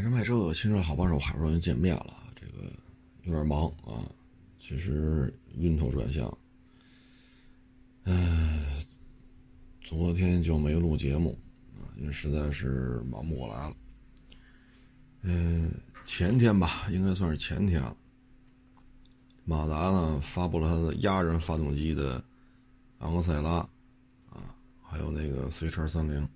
买车卖车，新车好帮手，好不容易见面了。这个有点忙啊，其实晕头转向。嗯，昨天就没录节目啊，因为实在是忙不过来了。嗯，前天吧，应该算是前天了。马达呢发布了它的压燃发动机的昂克赛拉啊，还有那个 C 叉三零。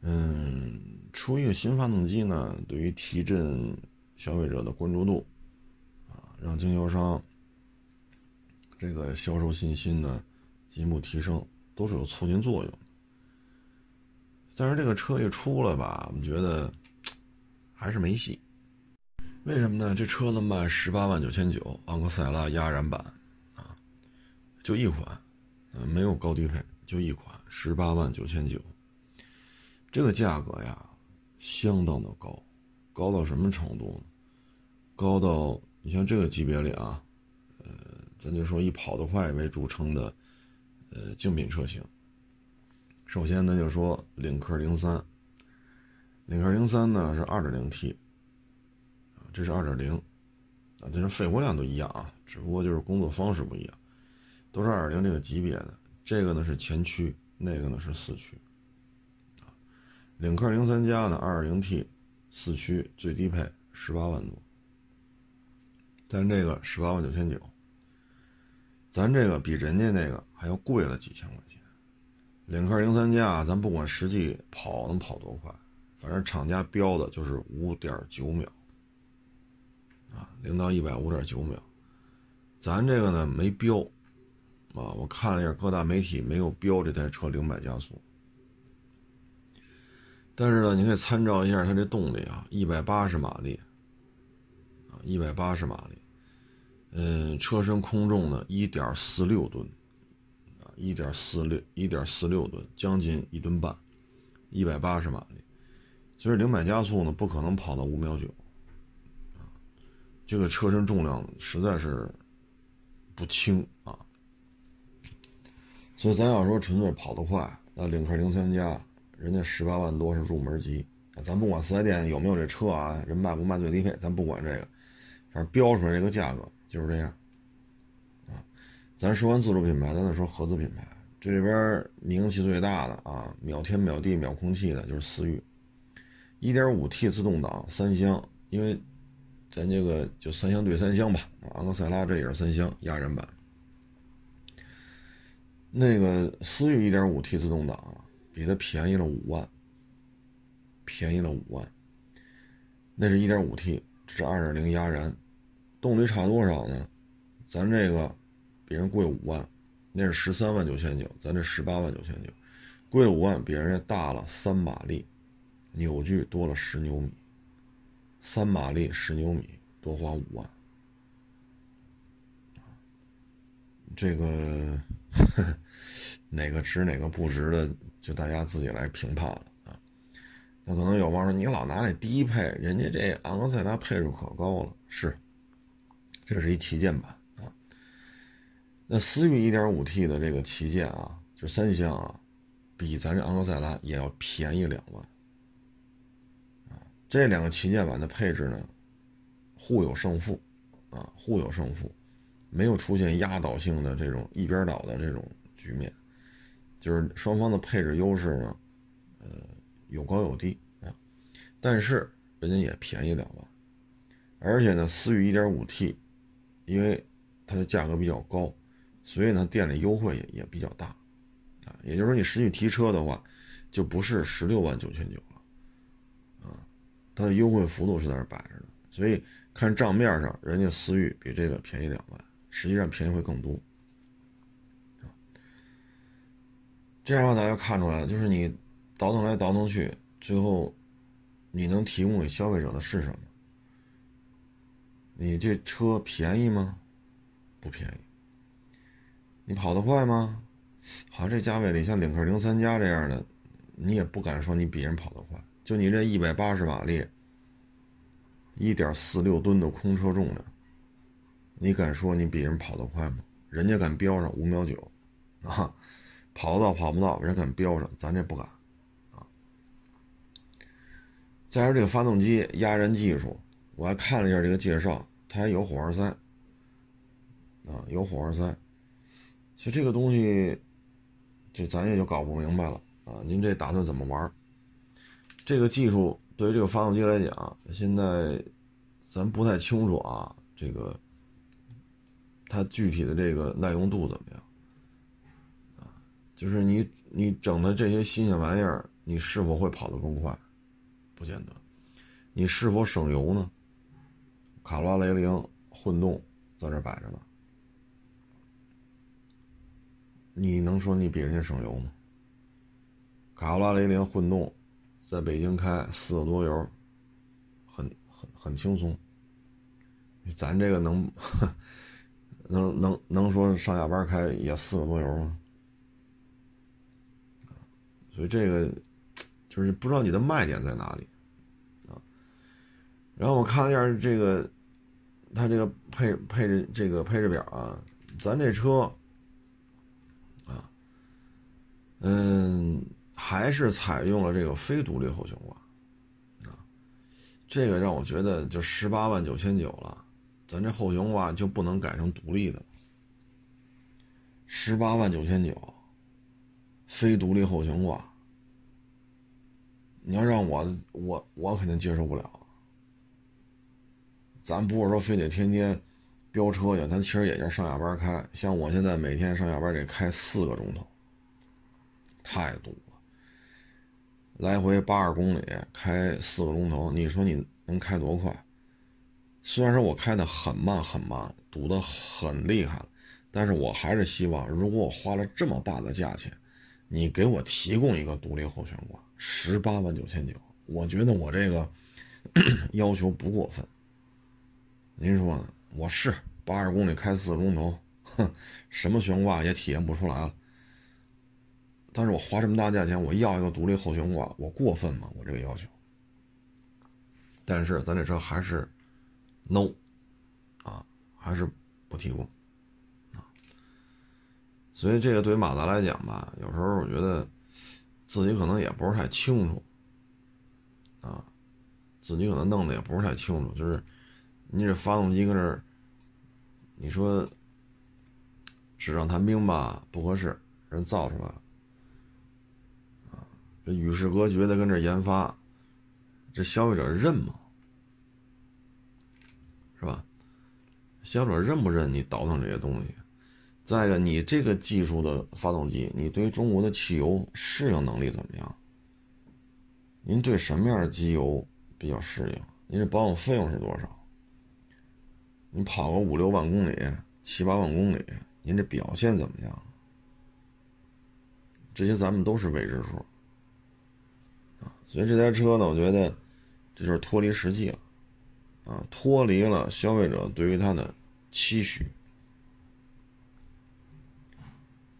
嗯，出一个新发动机呢，对于提振消费者的关注度，啊，让经销商这个销售信心呢进一步提升，都是有促进作用。但是这个车一出来吧，我们觉得还是没戏。为什么呢？这车子卖十八万九千九，昂克赛拉压燃版，啊，就一款，嗯，没有高低配，就一款，十八万九千九。这个价格呀，相当的高，高到什么程度呢？高到你像这个级别里啊，呃，咱就说以跑得快为著称的，呃，竞品车型。首先呢，就说领克零三，领克零三呢是二点零 T，这是二点零，啊，这是肺活量都一样啊，只不过就是工作方式不一样，都是二点零这个级别的。这个呢是前驱，那个呢是四驱。领克零三加呢，2.0T 四驱最低配十八万多，咱这个十八万九千九，咱这个比人家那个还要贵了几千块钱。领克零三加，咱不管实际跑能跑多快，反正厂家标的就是五点九秒，啊，零到一百五点九秒，咱这个呢没标，啊，我看了一下各大媒体没有标这台车零百加速。但是呢，你可以参照一下它这动力啊，一百八十马力，啊，一百八十马力，嗯，车身空重呢一点四六吨，啊，一点四六一点四六吨，将近一吨半，一百八十马力，其实零百加速呢不可能跑到五秒九，啊，这个车身重量实在是不轻啊，所以咱要说纯粹跑得快，那领克零三加。人家十八万多是入门级，咱不管四 S 店有没有这车啊，人卖不卖最低配，咱不管这个，反正标出来这个价格就是这样，啊，咱说完自主品牌，咱再说合资品牌，这里边名气最大的啊，秒天秒地秒空气的就是思域，1.5T 自动挡三厢，因为咱这个就三厢对三厢吧，昂克赛拉这也是三厢压燃版，那个思域 1.5T 自动挡。比它便宜了五万，便宜了五万。那是一点五 T，这是二点零压燃，动力差多少呢？咱这个比人贵五万，那是十三万九千九，咱这十八万九千九，贵了五万，比人家大了三马力，扭矩多了十牛米，三马力十牛米多花五万，这个 哪个值哪个不值的？就大家自己来评判了啊！那可能有网友说：“你老拿那低配，人家这昂克赛拉配置可高了。”是，这是一旗舰版啊。那思域 1.5T 的这个旗舰啊，就三厢啊，比咱这昂克赛拉也要便宜两万啊。这两个旗舰版的配置呢，互有胜负啊，互有胜负，没有出现压倒性的这种一边倒的这种局面。就是双方的配置优势呢，呃，有高有低啊，但是人家也便宜两万，而且呢，思域 1.5T，因为它的价格比较高，所以呢，店里优惠也也比较大，啊，也就是说你实际提车的话，就不是十六万九千九了，啊，它的优惠幅度是在这摆着的，所以看账面上，人家思域比这个便宜两万，实际上便宜会更多。这样的话，大家看出来了，就是你倒腾来倒腾去，最后你能提供给消费者的是什么？你这车便宜吗？不便宜。你跑得快吗？好像这价位里，像领克零三加这样的，你也不敢说你比人跑得快。就你这一百八十马力，一点四六吨的空车重量，你敢说你比人跑得快吗？人家敢标上五秒九，啊！跑得到跑不到，人敢标上，咱这不敢，啊。再说这个发动机压燃技术，我还看了一下这个介绍，它还有火花塞，啊，有火花塞。就这个东西，就咱也就搞不明白了啊！您这打算怎么玩？这个技术对于这个发动机来讲，现在咱不太清楚啊。这个它具体的这个耐用度怎么样？就是你你整的这些新鲜玩意儿，你是否会跑得更快？不见得。你是否省油呢？卡罗拉雷凌混动在这摆着呢。你能说你比人家省油吗？卡罗拉雷凌混动，在北京开四个多油，很很很轻松。咱这个能 能能能说上下班开也四个多油吗？所以这个就是不知道你的卖点在哪里啊。然后我看了一下这个，它这个配配置这个配置表啊，咱这车啊。嗯，还是采用了这个非独立后悬挂，啊，这个让我觉得就十八万九千九了，咱这后悬挂就不能改成独立的？十八万九千九，非独立后悬挂，你要让我我我肯定接受不了。咱不是说非得天天飙车去，咱其实也就上下班开，像我现在每天上下班得开四个钟头。太堵了，来回八十公里开四个钟头，你说你能开多快？虽然说我开的很慢很慢，堵得很厉害，但是我还是希望，如果我花了这么大的价钱，你给我提供一个独立后悬挂，十八万九千九，我觉得我这个 要求不过分。您说呢？我是八十公里开四个钟头，哼，什么悬挂也体验不出来了。但是我花这么大价钱，我要一个独立后悬挂，我过分吗？我这个要求。但是咱这车还是 no，啊，还是不提供，所以这个对于马达来讲吧，有时候我觉得自己可能也不是太清楚，啊，自己可能弄的也不是太清楚，就是你这发动机跟这儿，你说纸上谈兵吧，不合适，人造出来。这与世隔绝的跟这研发，这消费者认吗？是吧？消费者认不认你倒腾这些东西？再一个，你这个技术的发动机，你对于中国的汽油适应能力怎么样？您对什么样的机油比较适应？您这保养费用是多少？你跑个五六万公里、七八万公里，您这表现怎么样？这些咱们都是未知数啊。所以这台车呢，我觉得这就是脱离实际了，啊，脱离了消费者对于它的期许。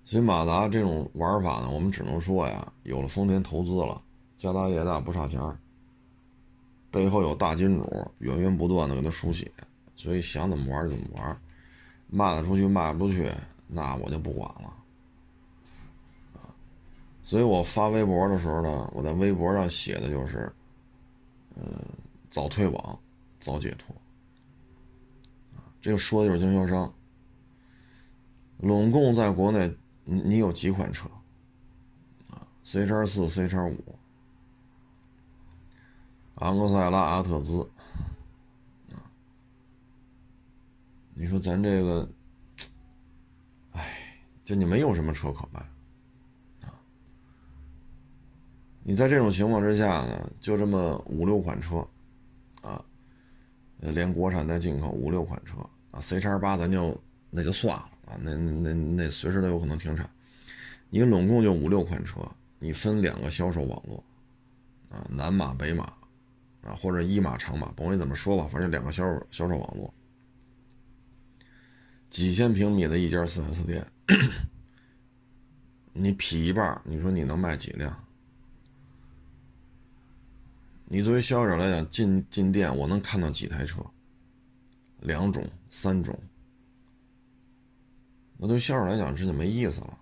新马达这种玩法呢，我们只能说呀，有了丰田投资了，家大业大不差钱背后有大金主源源不断的给他输血，所以想怎么玩怎么玩，卖得出去卖不出去，那我就不管了。所以我发微博的时候呢，我在微博上写的就是，呃，早退网，早解脱。这个说的就是经销商。拢共在国内，你有几款车？啊，C 叉四、C 叉五，昂克赛拉、阿特兹，啊，你说咱这个，哎，就你没有什么车可卖。啊你在这种情况之下呢，就这么五六款车，啊，连国产带进口五六款车啊，C 叉八咱就那就算了啊，那那那随时都有可能停产。你拢共就五六款车，你分两个销售网络，啊，南马北马，啊，或者一马长马，甭管怎么说吧，反正两个销售销售网络，几千平米的一家四 S 店，你劈一半，你说你能卖几辆？你作为销售来讲，进进店我能看到几台车，两种、三种，那对销售来讲这就没意思了。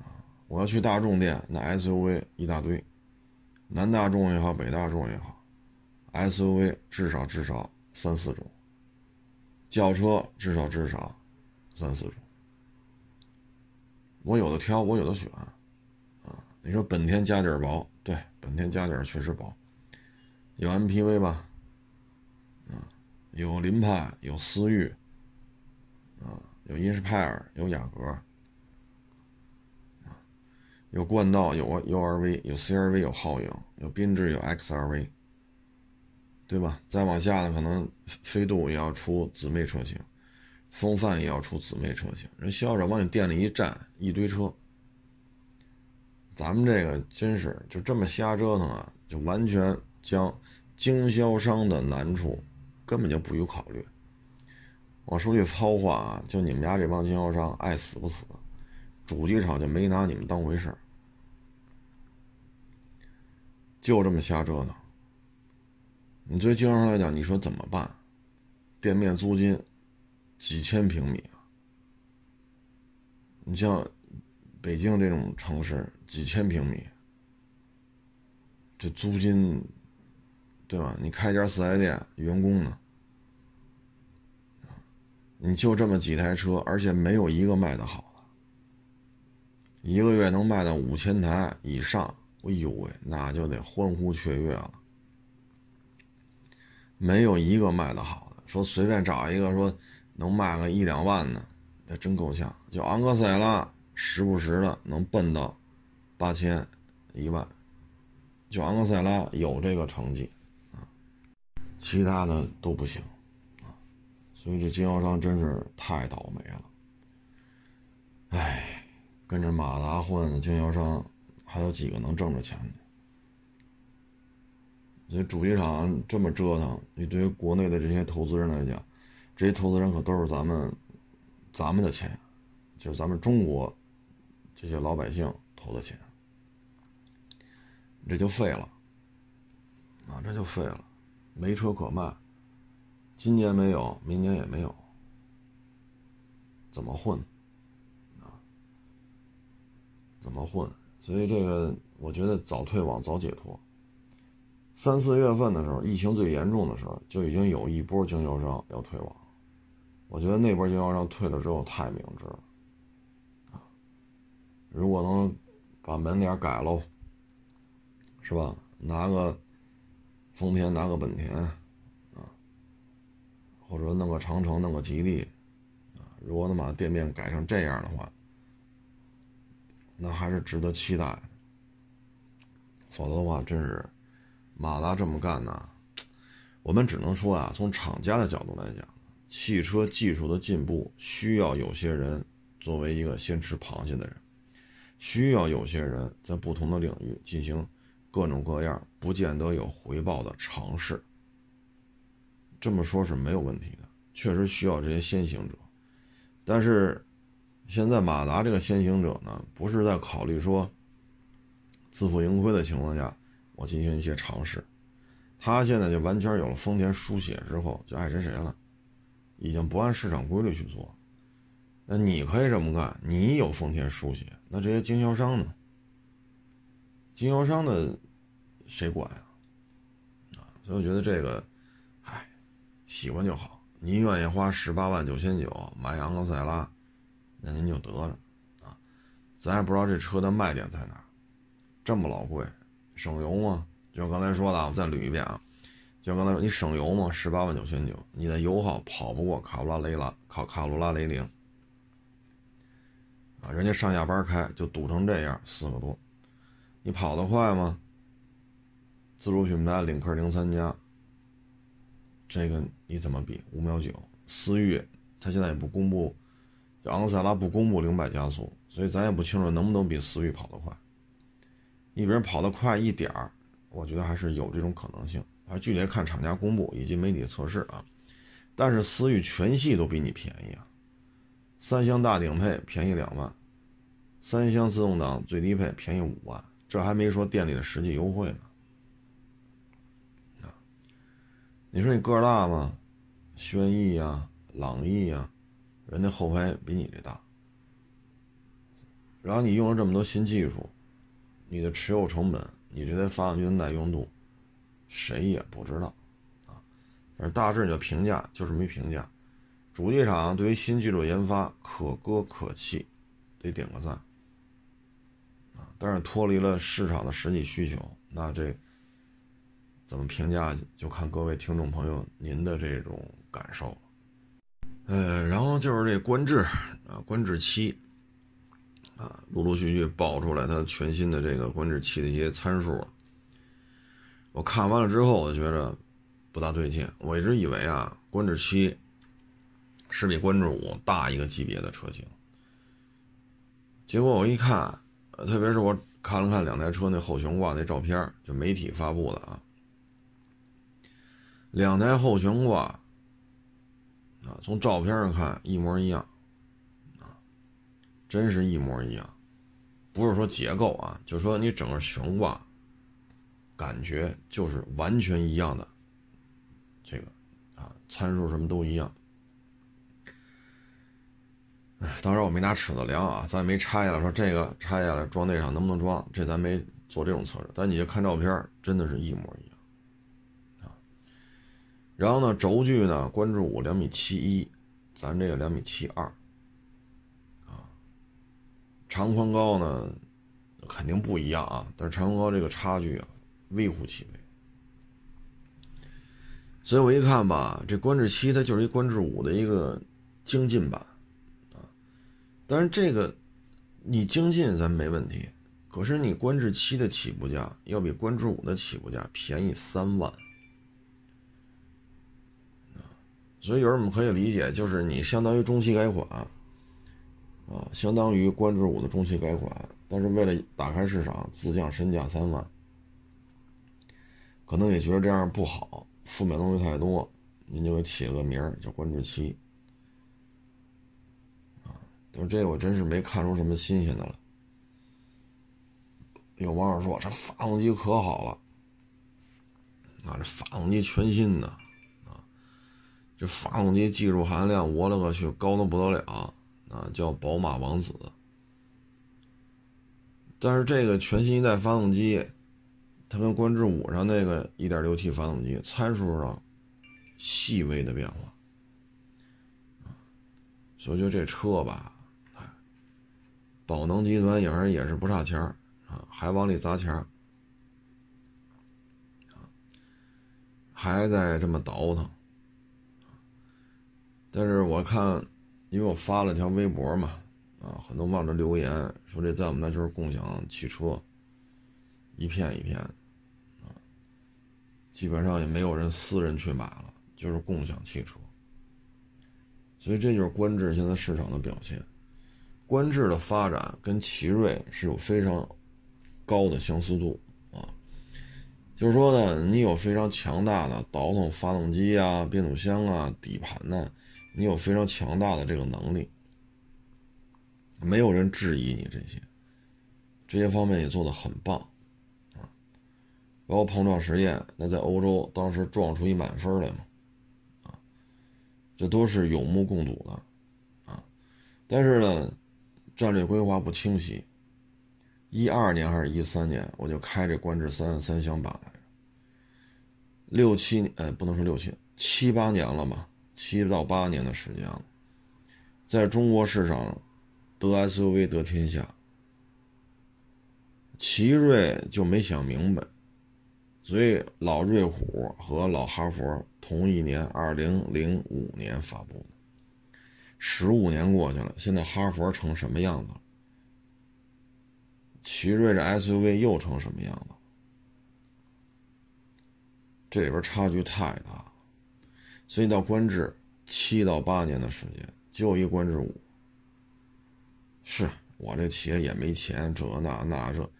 啊，我要去大众店，那 SUV 一大堆，南大众也好，北大众也好，SUV 至少至少三四种，轿车至少至少三四种。我有的挑，我有的选，啊，你说本田家底儿薄，对，本田家底儿确实薄，有 MPV 吧，啊，有凌派，有思域，有英仕派尔，有雅阁，有冠道，有 URV，有 CRV，有皓影，有缤智，有 XRV，对吧？再往下呢，可能飞度也要出姊妹车型。风范也要出姊妹车型，人销售往你店里一站，一堆车。咱们这个真是就这么瞎折腾啊，就完全将经销商的难处根本就不予考虑。我说句糙话啊，就你们家这帮经销商爱死不死，主机厂就没拿你们当回事儿，就这么瞎折腾。你对经销商来讲，你说怎么办？店面租金？几千平米啊！你像北京这种城市，几千平米，这租金，对吧？你开家四 S 店，员工呢？你就这么几台车，而且没有一个卖的好的，一个月能卖到五千台以上，哎呦喂，那就得欢呼雀跃了。没有一个卖的好的，说随便找一个说。能卖个一两万的，这真够呛。就昂克赛拉，时不时的能奔到八千、一万。就昂克赛拉有这个成绩啊，其他的都不行。所以这经销商真是太倒霉了。哎，跟着马达混的经销商还有几个能挣着钱的？所以主机厂这么折腾，你对于国内的这些投资人来讲，这些投资人可都是咱们，咱们的钱，就是咱们中国这些老百姓投的钱，这就废了，啊，这就废了，没车可卖，今年没有，明年也没有，怎么混？啊，怎么混？所以这个，我觉得早退网早解脱。三四月份的时候，疫情最严重的时候，就已经有一波经销商要退网。我觉得那波经销商退了之后太明智了，啊，如果能把门脸改喽，是吧？拿个丰田，拿个本田，或者弄个长城，弄个吉利，啊，如果能把店面改成这样的话，那还是值得期待。否则的话，真是马达这么干呢，我们只能说啊，从厂家的角度来讲。汽车技术的进步需要有些人作为一个先吃螃蟹的人，需要有些人在不同的领域进行各种各样不见得有回报的尝试。这么说是没有问题的，确实需要这些先行者。但是现在马达这个先行者呢，不是在考虑说自负盈亏的情况下，我进行一些尝试。他现在就完全有了丰田书写之后，就爱谁谁了。已经不按市场规律去做，那你可以这么干，你有丰田书写，那这些经销商呢？经销商的谁管呀？啊，所以我觉得这个，喜欢就好。您愿意花十八万九千九买昂克赛拉，那您就得了啊。咱也不知道这车的卖点在哪，这么老贵，省油吗？就刚才说的，我再捋一遍啊。就刚才说，你省油吗？十八万九千九，你的油耗跑不过卡罗拉雷拉，卡卡罗拉雷凌啊，人家上下班开就堵成这样，四个多，你跑得快吗？自主品牌领克零三加，这个你怎么比？五秒九，思域它现在也不公布，昂克赛拉不公布零百加速，所以咱也不清楚能不能比思域跑得快。你比如跑得快一点儿，我觉得还是有这种可能性。啊，具体看厂家公布以及媒体测试啊，但是思域全系都比你便宜啊，三厢大顶配便宜两万，三厢自动挡最低配便宜五万，这还没说店里的实际优惠呢。啊，你说你个儿大吗？轩逸呀、朗逸呀，人家后排比你这大，然后你用了这么多新技术，你的持有成本你这台发动机的耐用度，谁也不知道啊。反正大致就评价就是没评价。主机厂对于新技术研发可歌可泣，得点个赞啊！但是脱离了市场的实际需求，那这怎么评价就看各位听众朋友您的这种感受。呃，然后就是这观致啊，观致七啊，陆陆续续爆出来它全新的这个观致七的一些参数。我看完了之后，我觉着不大对劲。我一直以为啊，观致七。是比观致五大一个级别的车型，结果我一看，特别是我看了看两台车那后悬挂那照片，就媒体发布的啊，两台后悬挂啊，从照片上看一模一样，啊，真是一模一样，不是说结构啊，就说你整个悬挂感觉就是完全一样的，这个啊参数什么都一样。当然我没拿尺子量啊，咱也没拆下来说这个拆下来装那上能不能装，这咱没做这种测试。但你就看照片，真的是一模一样。然后呢，轴距呢，观致五两米七一，咱这个两米七二啊。长宽高呢，肯定不一样啊，但是长宽高这个差距啊，微乎其微。所以我一看吧，这观致七它就是一观致五的一个精进版。啊但是这个，你精进咱没问题，可是你观致七的起步价要比观致五的起步价便宜三万，所以有人我们可以理解，就是你相当于中期改款，啊，相当于观致五的中期改款，但是为了打开市场，自降身价三万，可能也觉得这样不好，负面东西太多，您就给起了个名儿叫观致七。啊就这我真是没看出什么新鲜的了。有网友说这发动机可好了，啊，这发动机全新的，这发动机技术含量我勒个去高的不得了，啊，叫宝马王子。但是这个全新一代发动机，它跟观致五上那个 1.6T 发动机参数上细微的变化，所以就这车吧。宝能集团也是也是不差钱儿啊，还往里砸钱儿还在这么倒腾但是我看，因为我发了条微博嘛，啊，很多网友留言说这在我们那就是共享汽车，一片一片啊，基本上也没有人私人去买了，就是共享汽车，所以这就是观致现在市场的表现。观致的发展跟奇瑞是有非常高的相似度啊，就是说呢，你有非常强大的倒腾发动机啊、变速箱啊、底盘呢，你有非常强大的这个能力，没有人质疑你这些，这些方面也做得很棒啊，包括碰撞实验，那在欧洲当时撞出一满分来嘛，啊，这都是有目共睹的啊，但是呢。战略规划不清晰。一二年还是一三年，我就开这观致三三厢版来着。六七年，呃，不能说六七，七八年了嘛，七到八年的时间了。在中国市场，得 SUV 得天下。奇瑞就没想明白，所以老瑞虎和老哈佛同一年，二零零五年发布的。十五年过去了，现在哈佛成什么样子了？奇瑞这 SUV 又成什么样子？这里边差距太大了，所以到观致七到八年的时间，就一观致五。是我这企业也没钱，这那那这，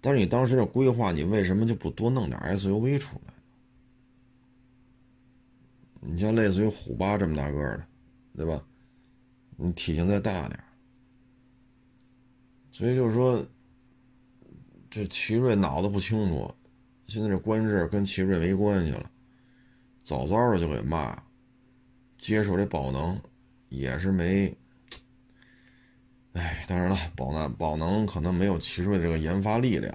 但是你当时的规划，你为什么就不多弄点 SUV 出来？你像类似于虎八这么大个的，对吧？你体型再大点所以就是说，这奇瑞脑子不清楚，现在这观致跟奇瑞没关系了，早早的就给骂，接受这宝能也是没，哎，当然了，宝能宝能可能没有奇瑞这个研发力量，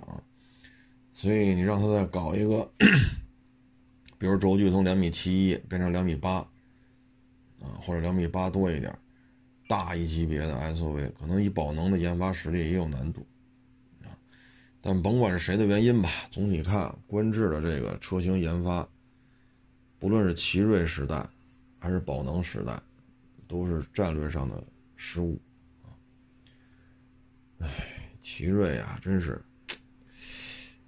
所以你让他再搞一个，比如轴距从两米七一变成两米八，啊，或者两米八多一点，大一级别的 SUV，可能以宝能的研发实力也有难度，啊，但甭管是谁的原因吧，总体看，观致的这个车型研发，不论是奇瑞时代，还是宝能时代，都是战略上的失误，啊，哎，奇瑞啊，真是。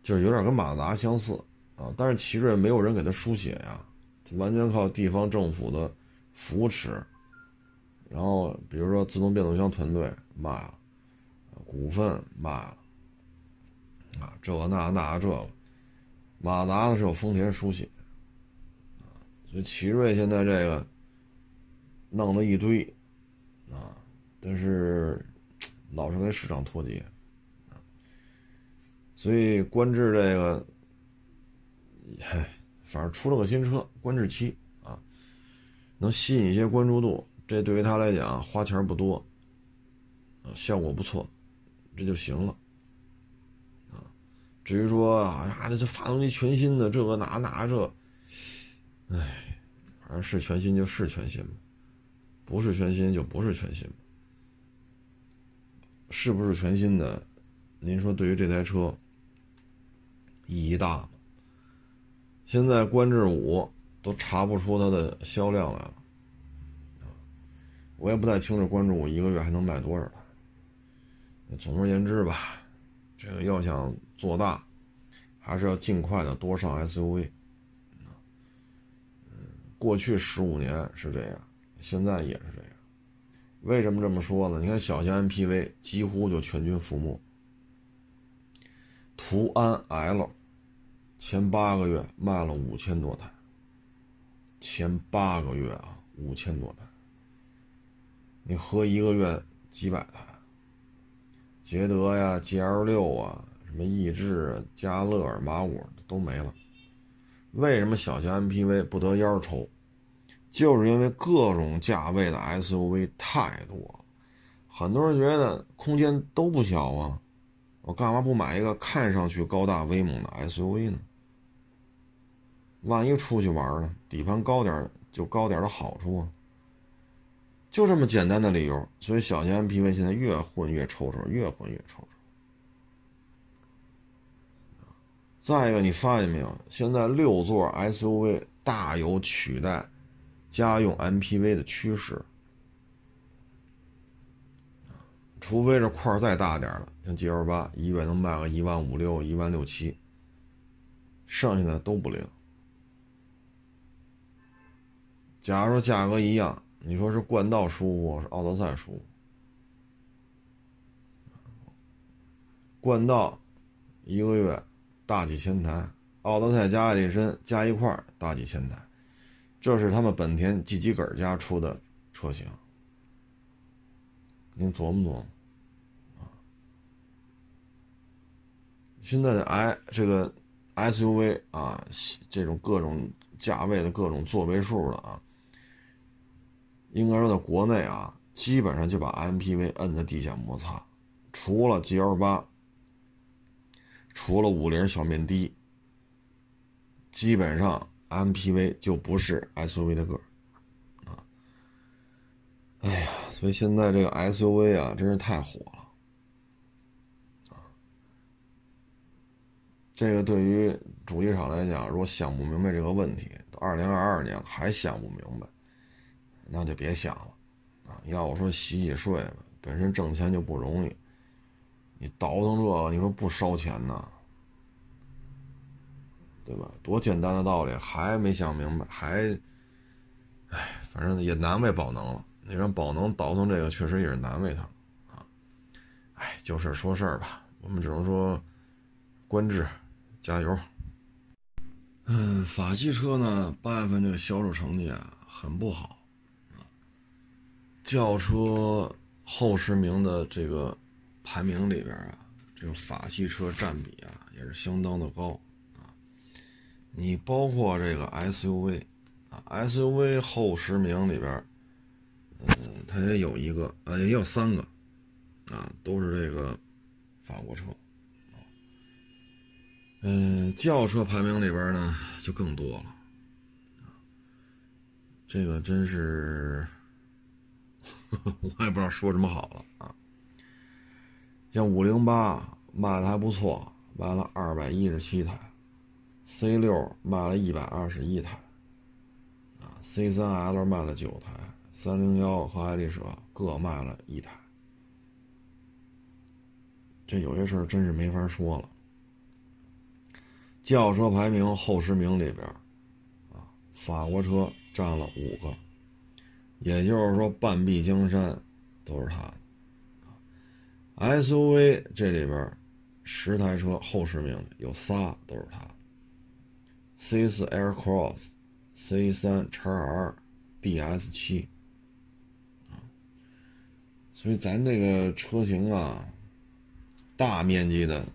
就是有点跟马自达相似啊，但是奇瑞没有人给他输血呀，完全靠地方政府的扶持。然后比如说自动变速箱团队卖了，股份卖了，啊，这个那那这个，马达呢是有丰田输血，啊，所以奇瑞现在这个弄了一堆，啊，但是老是跟市场脱节。所以，观致这个，嗨，反正出了个新车，观致七啊，能吸引一些关注度，这对于他来讲花钱不多，啊，效果不错，这就行了，啊，至于说哎呀，这发动机全新的，这个哪哪这，哎，正是全新就是全新不是全新就不是全新是不是全新的？您说对于这台车？意义大吗？现在观致五都查不出它的销量来了，我也不太清楚观致五一个月还能卖多少台。总而言之吧，这个要想做大，还是要尽快的多上 SUV。过去十五年是这样，现在也是这样。为什么这么说呢？你看小型 MPV 几乎就全军覆没。途安 L 前八个月卖了五千多台，前八个月啊，五千多台。你合一个月几百台。捷德呀、GL 六啊、什么逸致、嘉乐、马五都没了。为什么小型 MPV 不得烟抽？就是因为各种价位的 SUV 太多，很多人觉得空间都不小啊。我干嘛不买一个看上去高大威猛的 SUV 呢？万一出去玩呢？底盘高点就高点的好处啊！就这么简单的理由，所以小型 MPV 现在越混越抽抽，越混越抽抽。再一个，你发现没有？现在六座 SUV 大有取代家用 MPV 的趋势。除非这块再大点的，像 G L 八，一个月能卖个一万五六、一万六七，剩下的都不灵。假如说价格一样，你说是冠道舒服，是奥德赛舒服？冠道一个月大几千台，奥德赛加艾力绅加一块大几千台，这是他们本田 G 级本家出的车型，您琢磨琢磨。现在的 i 这个 SUV 啊，这种各种价位的各种座位数的啊，应该说在国内啊，基本上就把 MPV 摁在地下摩擦，除了 GL 八，除了五菱小面的，基本上 MPV 就不是 SUV 的个儿啊。哎呀，所以现在这个 SUV 啊，真是太火了啊。这个对于主机厂来讲，如果想不明白这个问题，都二零二二年了还想不明白，那就别想了啊！要我说洗洗睡吧，本身挣钱就不容易，你倒腾这个，你说不烧钱呢？对吧？多简单的道理，还没想明白，还，哎，反正也难为宝能了。你让宝能倒腾这个，确实也是难为他啊。哎，就事说事儿吧，我们只能说，观致。加油！嗯，法系车呢，八月份这个销售成绩啊，很不好啊。轿车后十名的这个排名里边啊，这个法系车占比啊，也是相当的高。你包括这个 SUV 啊，SUV 后十名里边，呃，它也有一个，呃，也有三个啊，都是这个法国车。嗯，轿车排名里边呢就更多了，这个真是 我也不知道说什么好了啊。像五零八卖的还不错，卖了二百一十七台；C 六卖了一百二十一台，啊，C 三 L 卖了九台，三零幺和爱丽舍各卖了一台。这有些事儿真是没法说了。轿车排名后十名里边，啊，法国车占了五个，也就是说半壁江山都是它的。SUV 这里边十台车后十名有仨都是它的：C4 Aircross、C3 x R、DS 七。所以咱这个车型啊，大面积的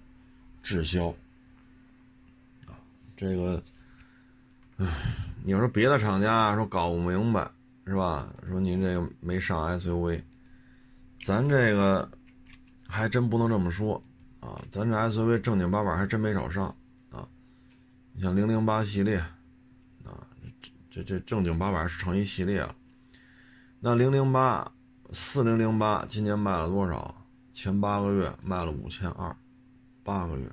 滞销。啊这个，唉，你要说别的厂家说搞不明白是吧？说您这个没上 SUV，咱这个还真不能这么说啊！咱这 SUV 正经八百还真没少上！你像零零八系列啊，这这正经八百是成一系列了。那零零八、四零零八今年卖了多少？前八个月卖了五千二，八个月。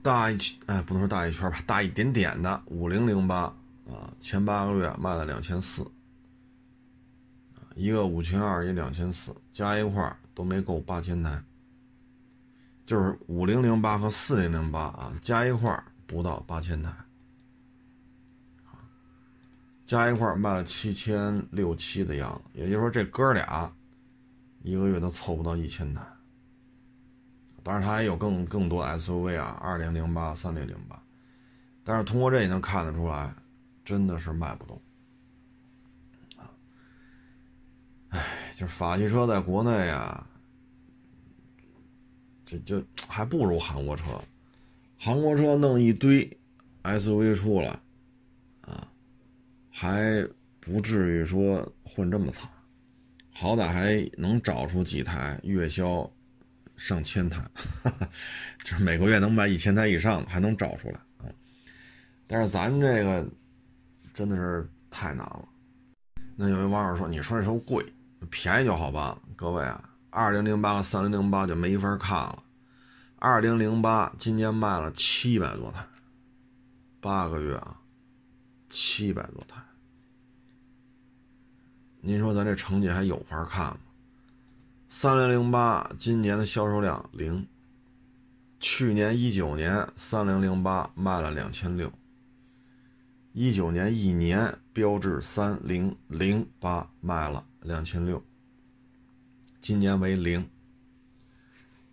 大一圈，哎，不能说大一圈吧，大一点点的五零零八啊，前八个月卖了两千四，一个五千二，一两千四，加一块都没够八千台，就是五零零八和四零零八啊，加一块不到八千台，加一块卖了七千六七的样子，也就是说这哥俩一个月都凑不到一千台。当然，它还有更更多 SUV 啊，二零零八、三零零八，但是通过这也能看得出来，真的是卖不动啊！哎，就是法系车在国内啊，这就还不如韩国车，韩国车弄一堆 SUV 出来啊，还不至于说混这么惨，好歹还能找出几台月销。上千台，就是每个月能卖一千台以上，还能找出来啊！但是咱这个真的是太难了。那有一网友说：“你说这车贵，便宜就好办了。”各位啊，二零零八和三零零八就没法看了。二零零八今年卖了七百多台，八个月啊，七百多台。您说咱这成绩还有法看吗？三零零八今年的销售量零，去年一九年三零零八卖了两千六，一九年一年标致三零零八卖了两千六，今年为零，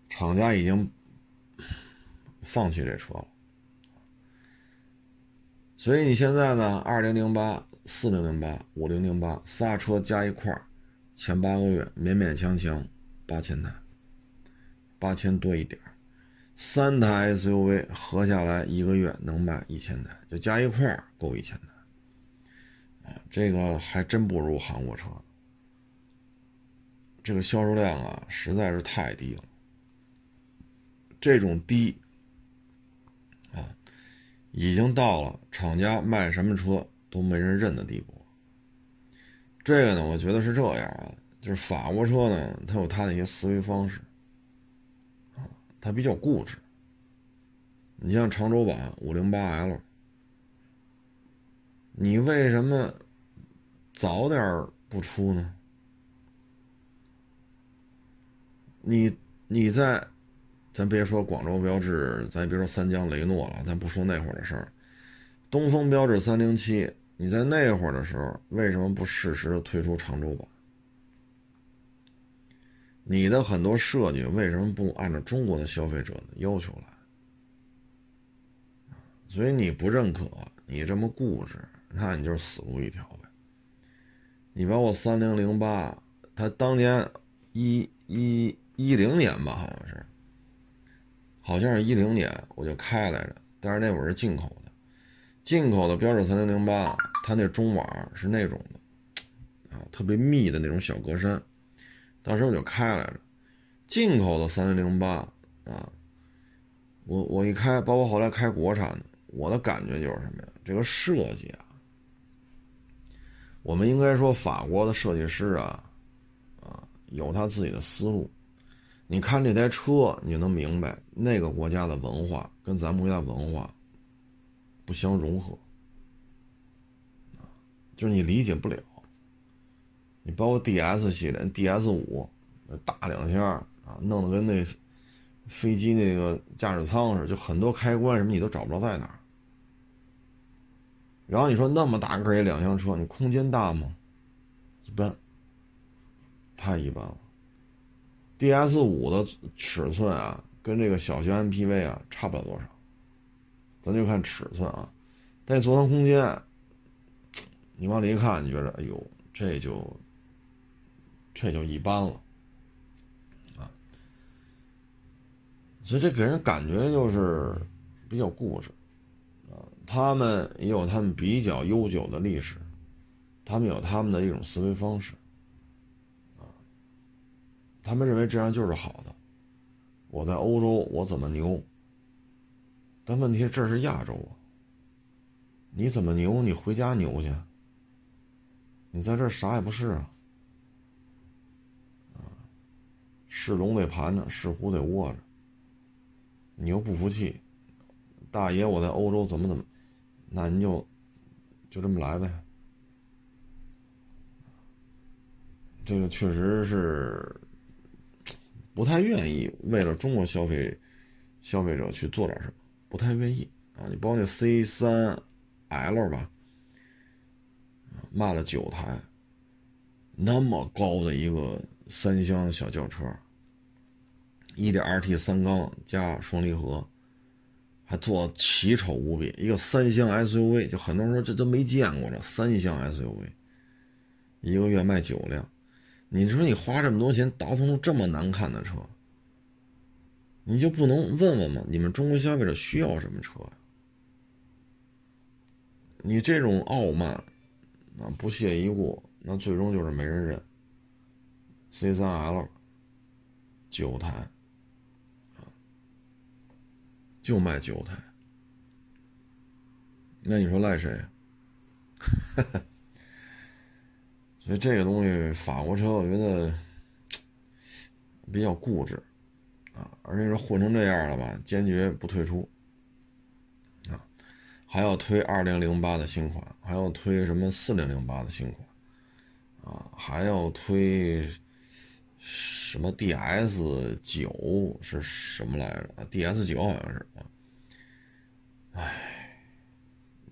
厂家已经放弃这车了，所以你现在呢，二零零八、四零零八、五零零八仨车加一块。前八个月勉勉强强八千台，八千多一点三台 SUV 合下来一个月能卖一千台，就加一块够一千台。啊，这个还真不如韩国车，这个销售量啊实在是太低了。这种低，已经到了厂家卖什么车都没人认的地步。这个呢，我觉得是这样啊，就是法国车呢，它有它的一些思维方式，啊，它比较固执。你像长轴版五零八 L，你为什么早点不出呢？你你在，咱别说广州标致，咱别说三江雷诺了，咱不说那会儿的事儿，东风标致三零七。你在那会儿的时候，为什么不适时的推出长轴版？你的很多设计为什么不按照中国的消费者的要求来？所以你不认可，你这么固执，那你就是死路一条呗。你包括三零零八，它当年一一一零年吧，好像是，好像是一零年我就开来着，但是那会儿是进口的。进口的标致三零零八，它那中网是那种的，啊，特别密的那种小格栅，当时我就开来着。进口的三零零八啊，我我一开，包括后来开国产的，我的感觉就是什么呀？这个设计啊，我们应该说法国的设计师啊，啊，有他自己的思路。你看这台车，你就能明白那个国家的文化跟咱们国家文化不相融合，就是你理解不了。你包括 D S 系列，D S 五大两厢啊，弄得跟那飞机那个驾驶舱似的，就很多开关什么你都找不着在哪儿。然后你说那么大个一两厢车，你空间大吗？一般，太一般了。D S 五的尺寸啊，跟这个小型 M P V 啊差不了多少，咱就看尺寸啊。但座舱空间，你往里一看，你觉得哎呦，这就这就一般了啊。所以这给人感觉就是比较固执啊。他们也有他们比较悠久的历史，他们有他们的一种思维方式。他们认为这样就是好的。我在欧洲，我怎么牛？但问题是这是亚洲啊，你怎么牛？你回家牛去。你在这儿啥也不是啊。啊，是龙得盘着，是虎得卧着。你又不服气，大爷，我在欧洲怎么怎么，那您就就这么来呗。这个确实是。不太愿意为了中国消费消费者去做点什么，不太愿意啊！你包括那 C 三 L 吧，卖了九台，那么高的一个三厢小轿车，一点二 T 三缸加双离合，还做奇丑无比，一个三厢 SUV，就很多人说这都没见过这三厢 SUV，一个月卖九辆。你说你花这么多钱倒腾出这么难看的车，你就不能问问吗？你们中国消费者需要什么车？你这种傲慢，啊不屑一顾，那最终就是没人认。C3L 九台，啊，就卖九台，那你说赖谁？所以这个东西，法国车我觉得比较固执啊，而且说混成这样了吧，坚决不退出啊，还要推二零零八的新款，还要推什么四零零八的新款啊，还要推什么 DS 九是什么来着？DS 九好像是啊，唉，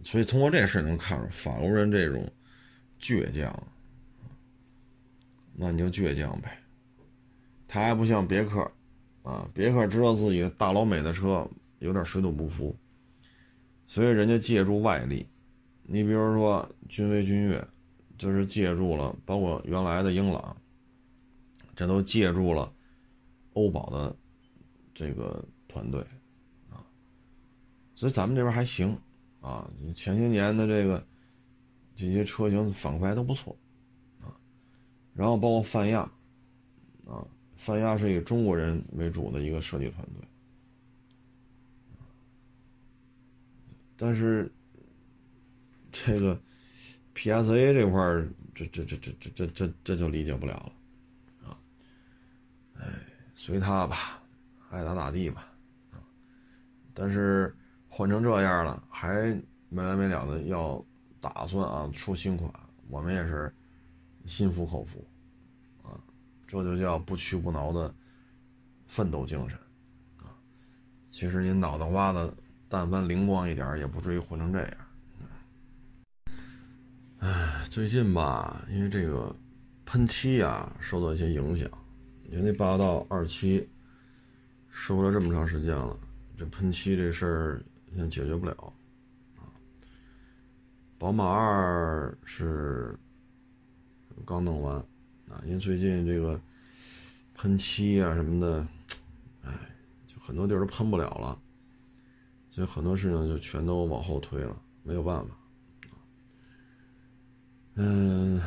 所以通过这事能看出法国人这种倔强。那你就倔强呗，他还不像别克，啊，别克知道自己大老美的车有点水土不服，所以人家借助外力，你比如说君威、君越，就是借助了，包括原来的英朗，这都借助了欧宝的这个团队，啊，所以咱们这边还行，啊，前些年的这个这些车型反馈都不错。然后包括泛亚，啊，泛亚是以中国人为主的一个设计团队，但是这个 PSA 这块儿，这这这这这这这这就理解不了了，啊，哎，随他吧，爱咋咋地吧，啊，但是换成这样了，还没完没了的要打算啊出新款，我们也是。心服口服，啊，这就叫不屈不挠的奋斗精神，啊，其实您脑袋瓜子但凡灵光一点，也不至于混成这样。哎，最近吧，因为这个喷漆啊受到一些影响，因为那霸道二七收了这么长时间了，这喷漆这事儿现在解决不了，啊，宝马二是。刚弄完，啊，因为最近这个喷漆啊什么的，哎，就很多地儿都喷不了了，所以很多事情就全都往后推了，没有办法。嗯，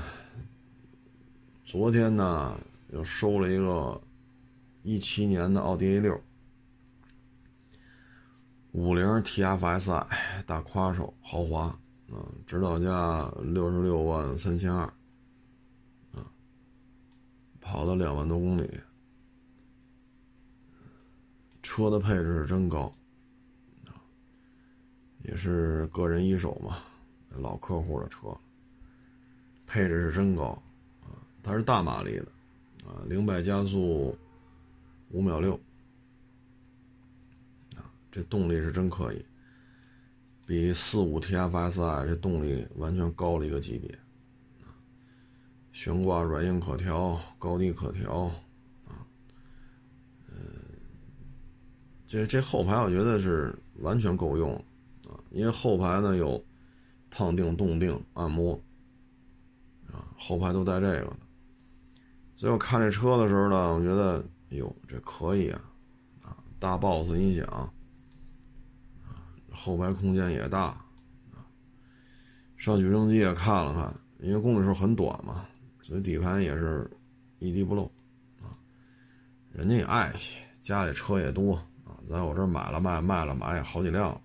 昨天呢又收了一个一七年的奥迪 A 六，五菱 TFSI 大夸手豪华啊，指导价六十六万三千二，跑了两万多公里，车的配置是真高，也是个人一手嘛，老客户的车，配置是真高啊，它是大马力的啊，零百加速五秒六。这动力是真可以，比四五 TFSI 这动力完全高了一个级别，悬挂软硬可调，高低可调，啊，嗯，这这后排我觉得是完全够用，啊，因为后排呢有烫定、动定、按摩，啊，后排都带这个，所以我看这车的时候呢，我觉得，哎呦，这可以啊，啊，大 BOSS 音响。啊后排空间也大，啊，上举升机也看了看，因为公里数很短嘛，所以底盘也是一滴不漏，啊，人家也爱惜，家里车也多啊，在我这儿买了卖，卖了买也，好几辆。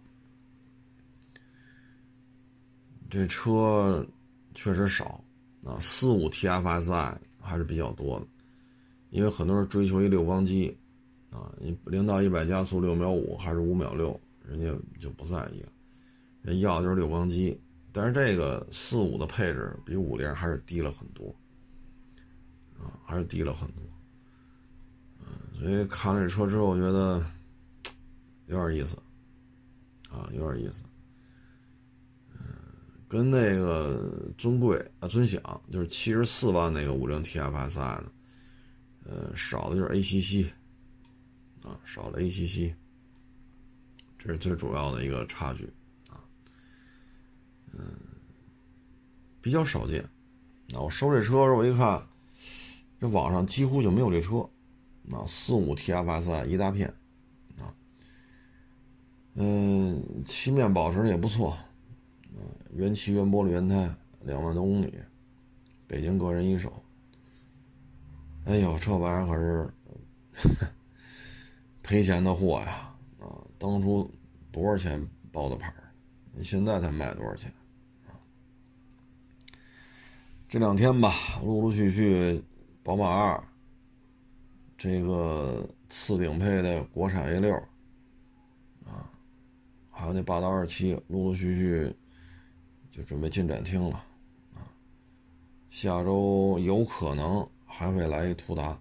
这车确实少，啊，四五 TFSI 还是比较多的，因为很多人追求一六缸机，啊，你零到一百加速六秒五还是五秒六。人家就不在意，人要的就是六缸机，但是这个四五的配置比五菱还是低了很多，啊，还是低了很多，嗯，所以看了这车之后，我觉得有点意思，啊，有点意思，嗯，跟那个尊贵啊尊享就是七十四万那个五菱 TFSI 呢，呃，少的就是 ACC，啊，少了 ACC。这是最主要的一个差距，啊，嗯，比较少见。那我收这车时候，我一看，这网上几乎就没有这车，啊，四五 TFSI 一大片，啊，嗯，漆面保持也不错，嗯，原漆原玻璃原胎，两万多公里，北京个人一手。哎呦，这玩意儿可是 赔钱的货呀！啊当初多少钱包的牌儿？你现在才卖多少钱？这两天吧，陆陆续续，宝马二，这个次顶配的国产 A 六，啊，还有那霸道二七，陆陆续续就准备进展厅了，啊，下周有可能还会来一途达。啊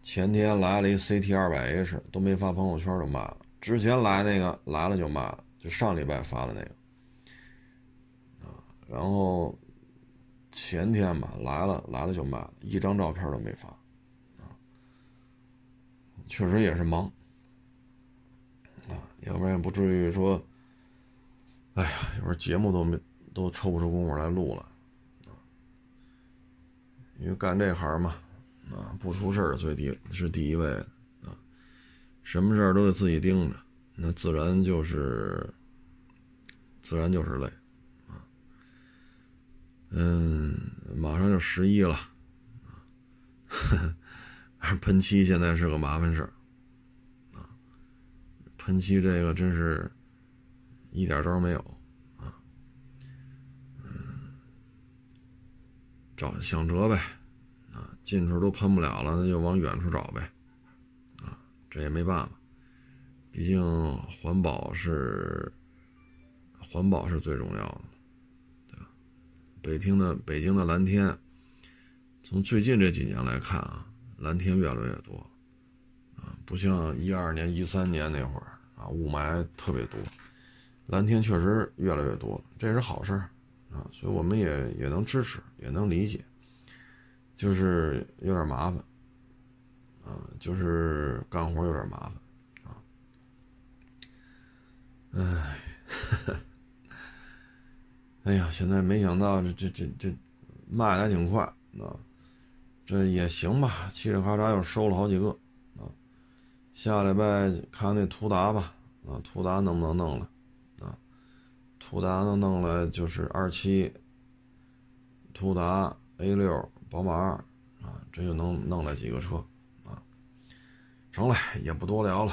前天来了一 CT 二百 H，都没发朋友圈就卖了。之前来那个来了就卖了，就上礼拜发的那个啊。然后前天吧来了来了就卖了，一张照片都没发啊。确实也是忙啊，要不然也不至于说，哎呀，有时候节目都没都抽不出功夫来录了啊。因为干这行嘛。啊，不出事儿最低是第一位的啊，什么事儿都得自己盯着，那自然就是自然就是累。嗯，马上就十一了啊，喷漆现在是个麻烦事儿啊，喷漆这个真是一点招没有啊，嗯，找想辙呗。啊近处都喷不了了，那就往远处找呗，啊，这也没办法，毕竟环保是环保是最重要的，北京的北京的蓝天，从最近这几年来看啊，蓝天越来越多，啊，不像一二年、一三年那会儿啊，雾霾特别多，蓝天确实越来越多，这是好事啊，所以我们也也能支持，也能理解。就是有点麻烦，啊，就是干活有点麻烦，啊，哎，哎呀，现在没想到这这这这卖的还挺快，啊，这也行吧，嘁哩咔嚓又收了好几个，啊，下礼拜看那途达吧，啊，途达能不能弄了，啊，途达能弄了就是二七，途达 A 六。宝马二啊，这就能弄来几个车啊，成了，也不多聊了。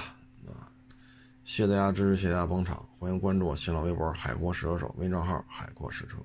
谢谢大家支持，谢谢大家捧场，欢迎关注我新浪微博“海阔试车手”微账号“海阔试车”。